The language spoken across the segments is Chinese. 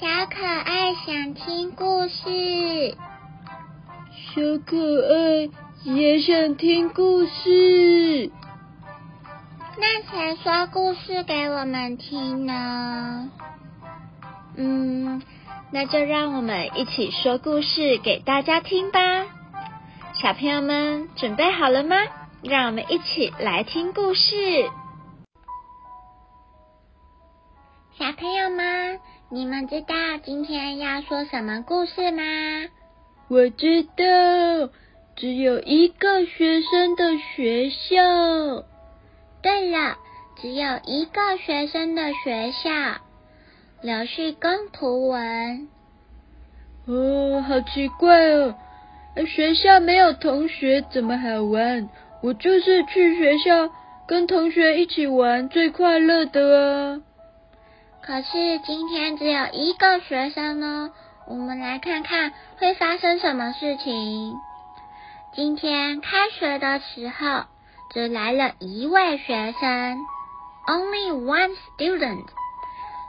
小可爱想听故事，小可爱也想听故事。那谁说故事给我们听呢？嗯，那就让我们一起说故事给大家听吧。小朋友们准备好了吗？让我们一起来听故事。小朋友们，你们知道今天要说什么故事吗？我知道，只有一个学生的学校。对了，只有一个学生的学校。刘旭刚图文。哦，好奇怪哦！学校没有同学怎么好玩？我就是去学校跟同学一起玩最快乐的啊！可是今天只有一个学生呢，我们来看看会发生什么事情。今天开学的时候，只来了一位学生，only one student。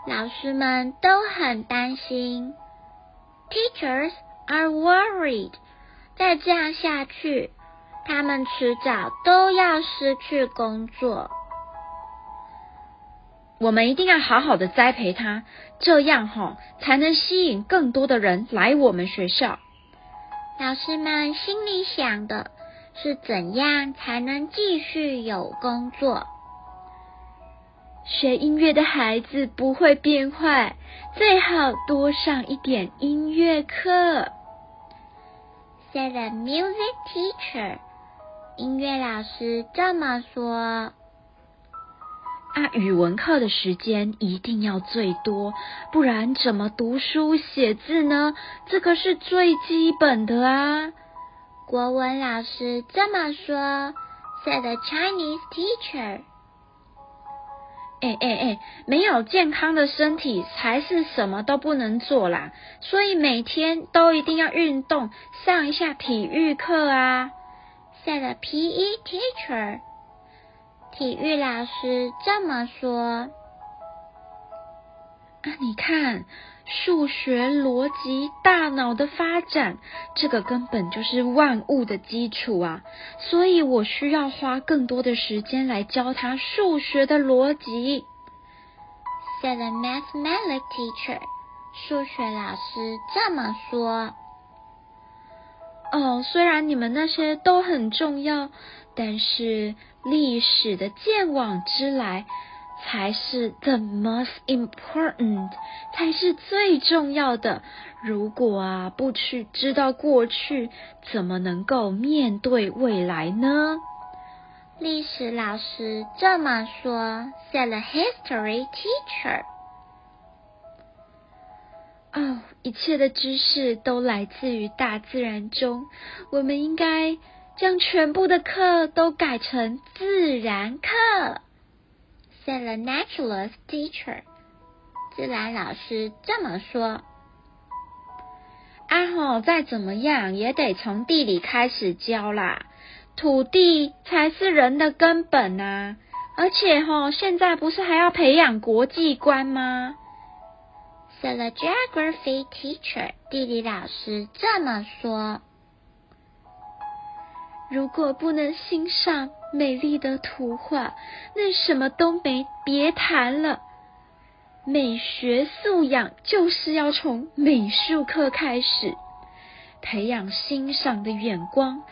老师们都很担心，Teachers are worried。再这样下去，他们迟早都要失去工作。我们一定要好好的栽培他，这样哈才能吸引更多的人来我们学校。老师们心里想的是，怎样才能继续有工作？学音乐的孩子不会变坏，最好多上一点音乐课。Said the music teacher，音乐老师这么说。啊，语文课的时间一定要最多，不然怎么读书写字呢？这个是最基本的啊。国文老师这么说。Said the Chinese teacher。哎哎哎，没有健康的身体才是什么都不能做啦，所以每天都一定要运动，上一下体育课啊。Said P.E. teacher，体育老师这么说。啊，你看。数学逻辑，大脑的发展，这个根本就是万物的基础啊！所以我需要花更多的时间来教他数学的逻辑。Said the mathematics teacher，数学老师这么说。哦，虽然你们那些都很重要，但是历史的见往之来。才是 the most important，才是最重要的。如果啊不去知道过去，怎么能够面对未来呢？历史老师这么说，said the history teacher。哦，一切的知识都来自于大自然中，我们应该将全部的课都改成自然课。said the naturalist teacher，自然老师这么说。啊吼，再怎么样也得从地理开始教啦，土地才是人的根本啊！而且吼，现在不是还要培养国际观吗？said the geography teacher，地理老师这么说。如果不能欣赏美丽的图画，那什么都没别谈了。美学素养就是要从美术课开始，培养欣赏的眼光，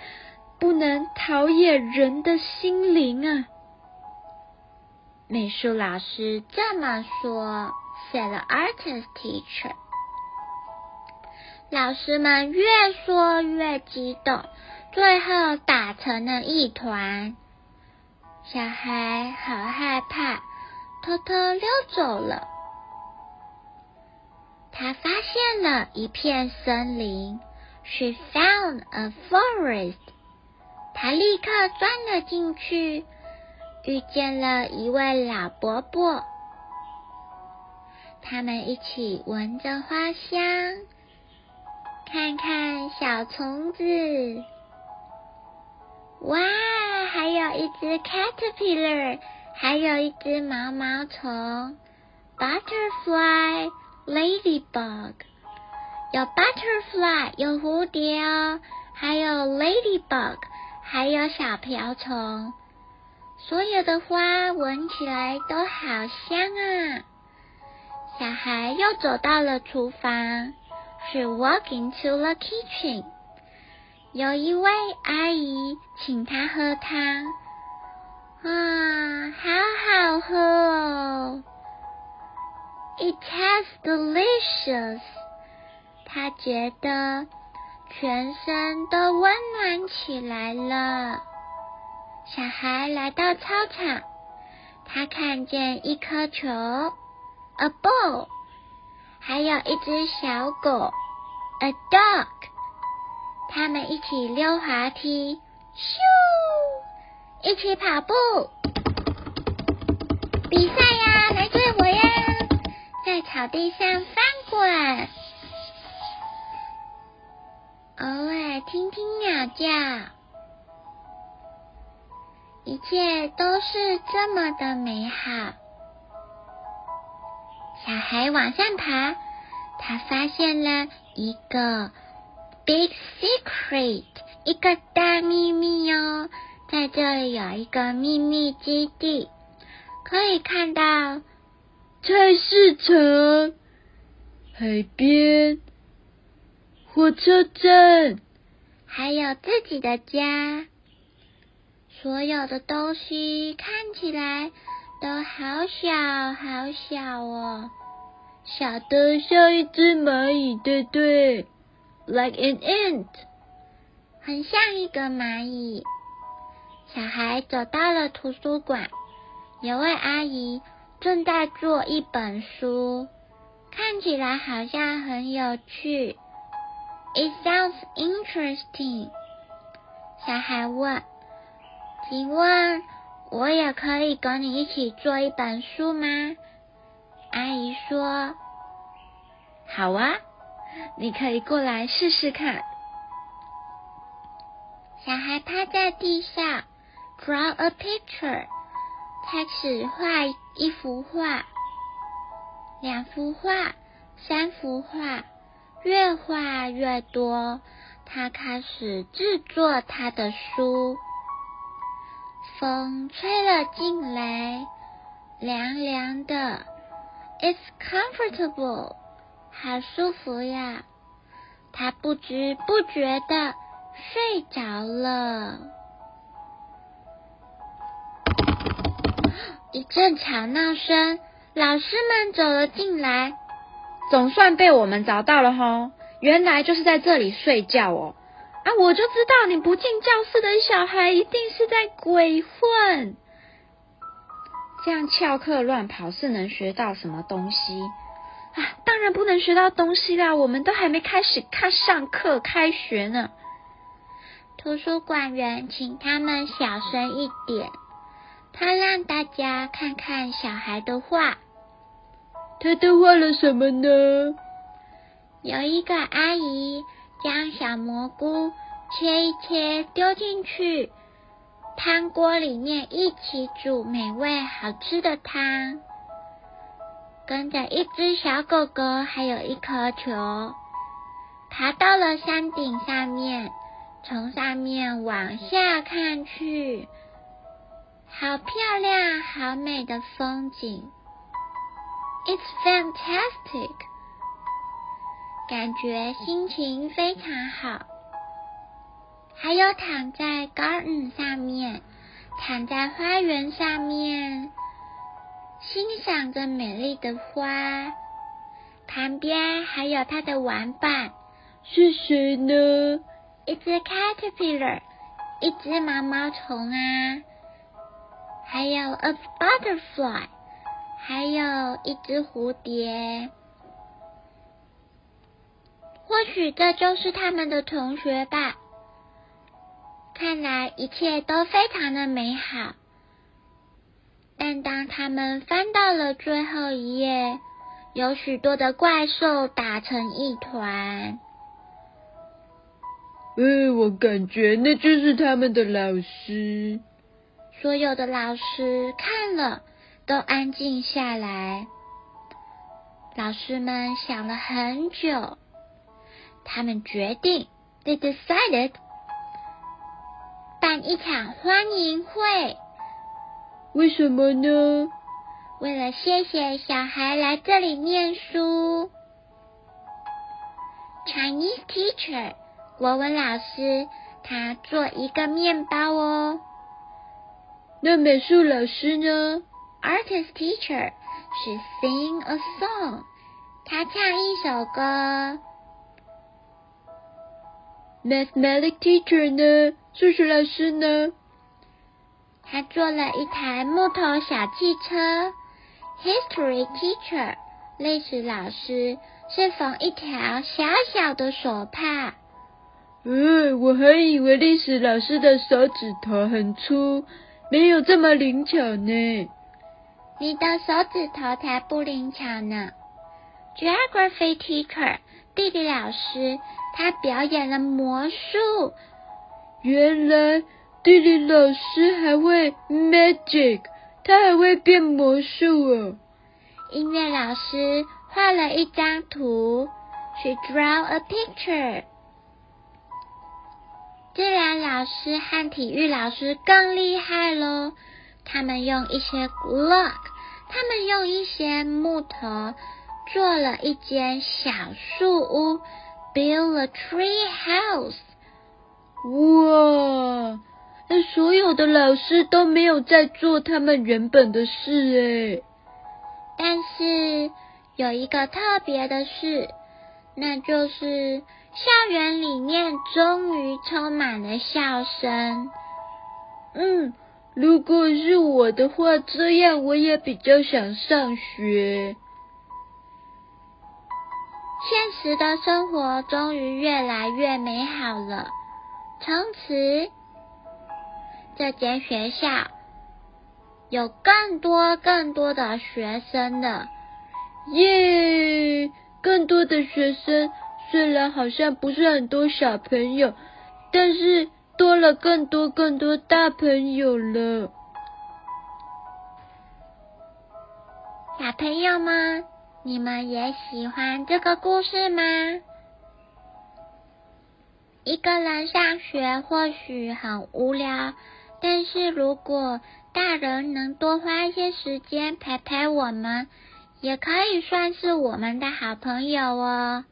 不能陶冶人的心灵啊！美术老师这么说，said the artist teacher。老师们越说越激动。最后打成了一团，小孩好害怕，偷偷溜走了。他发现了一片森林，She found a forest。他立刻钻了进去，遇见了一位老伯伯。他们一起闻着花香，看看小虫子。哇，还有一只 caterpillar，还有一只毛毛虫 butterfly ladybug，有 butterfly，有蝴蝶哦，还有 ladybug，还有小瓢虫。所有的花闻起来都好香啊！小孩又走到了厨房，She walk into the kitchen。有一位阿姨请她喝汤，啊，好好喝哦！It tastes delicious。她觉得全身都温暖起来了。小孩来到操场，他看见一颗球，a ball，还有一只小狗，a dog。他们一起溜滑梯，咻，一起跑步，比赛呀，来追我呀，在草地上翻滚，偶尔听听鸟叫。一切都是这么的美好。小孩往上爬，他发现了一个 big secret，一个大秘密哦。在这里有一个秘密基地，可以看到菜市场、海边、火车站，还有自己的家。所有的东西看起来都好小好小哦，小的像一只蚂蚁，对对，like an ant，很像一个蚂蚁。小孩走到了图书馆，有位阿姨正在做一本书，看起来好像很有趣。It sounds interesting。小孩问。请问，我也可以跟你一起做一本书吗？阿姨说：“好啊，你可以过来试试看。”小孩趴在地上，draw a picture，开始画一幅画，两幅画，三幅画，越画越多，他开始制作他的书。风吹了进来，凉凉的。It's comfortable，好舒服呀。他不知不觉的睡着了。一阵吵闹声，老师们走了进来。总算被我们找到了吼，原来就是在这里睡觉哦。啊！我就知道你不进教室的小孩一定是在鬼混，这样翘课乱跑是能学到什么东西？当然不能学到东西啦！我们都还没开始看上课开学呢。图书馆员请他们小声一点，他让大家看看小孩的画。他都画了什么呢？有一个阿姨。将小蘑菇切一切，丢进去汤锅里面，一起煮美味好吃的汤。跟着一只小狗狗，还有一颗球，爬到了山顶上面，从上面往下看去，好漂亮，好美的风景。It's fantastic. 感觉心情非常好，还有躺在 garden 上面，躺在花园上面，欣赏着美丽的花。旁边还有他的玩伴，是谁呢？一只 caterpillar，一只毛毛虫啊，还有 a butterfly，还有一只蝴蝶。或许这就是他们的同学吧。看来一切都非常的美好。但当他们翻到了最后一页，有许多的怪兽打成一团。呃，我感觉那就是他们的老师。所有的老师看了，都安静下来。老师们想了很久，他们决定，they decided，办一场欢迎会。为什么呢？为了谢谢小孩来这里念书。Chinese teacher，国文老师，他做一个面包哦。那美术老师呢？Artist teacher。She sing a song，他唱一首歌。Mathematics teacher 呢？数学老师呢？他做了一台木头小汽车。History teacher，历史老师是缝一条小小的手帕。嗯，我还以为历史老师的手指头很粗，没有这么灵巧呢。你的手指头才不灵巧呢。Geography teacher，地理老师，他表演了魔术。原来地理老师还会 magic，他还会变魔术哦。音乐老师画了一张图，She draw a picture。自然老师和体育老师更厉害喽。他们用一些 block，他们用一些木头做了一间小树屋，build a tree house。哇，那所有的老师都没有在做他们原本的事诶。但是有一个特别的事，那就是校园里面终于充满了笑声。嗯。如果是我的话，这样我也比较想上学。现实的生活终于越来越美好了。从此，这间学校有更多更多的学生了。耶！更多的学生，虽然好像不是很多小朋友，但是。多了更多更多大朋友了，小朋友们，你们也喜欢这个故事吗？一个人上学或许很无聊，但是如果大人能多花一些时间陪陪我们，也可以算是我们的好朋友哦。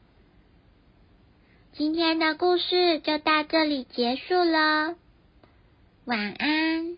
今天的故事就到这里结束了，晚安。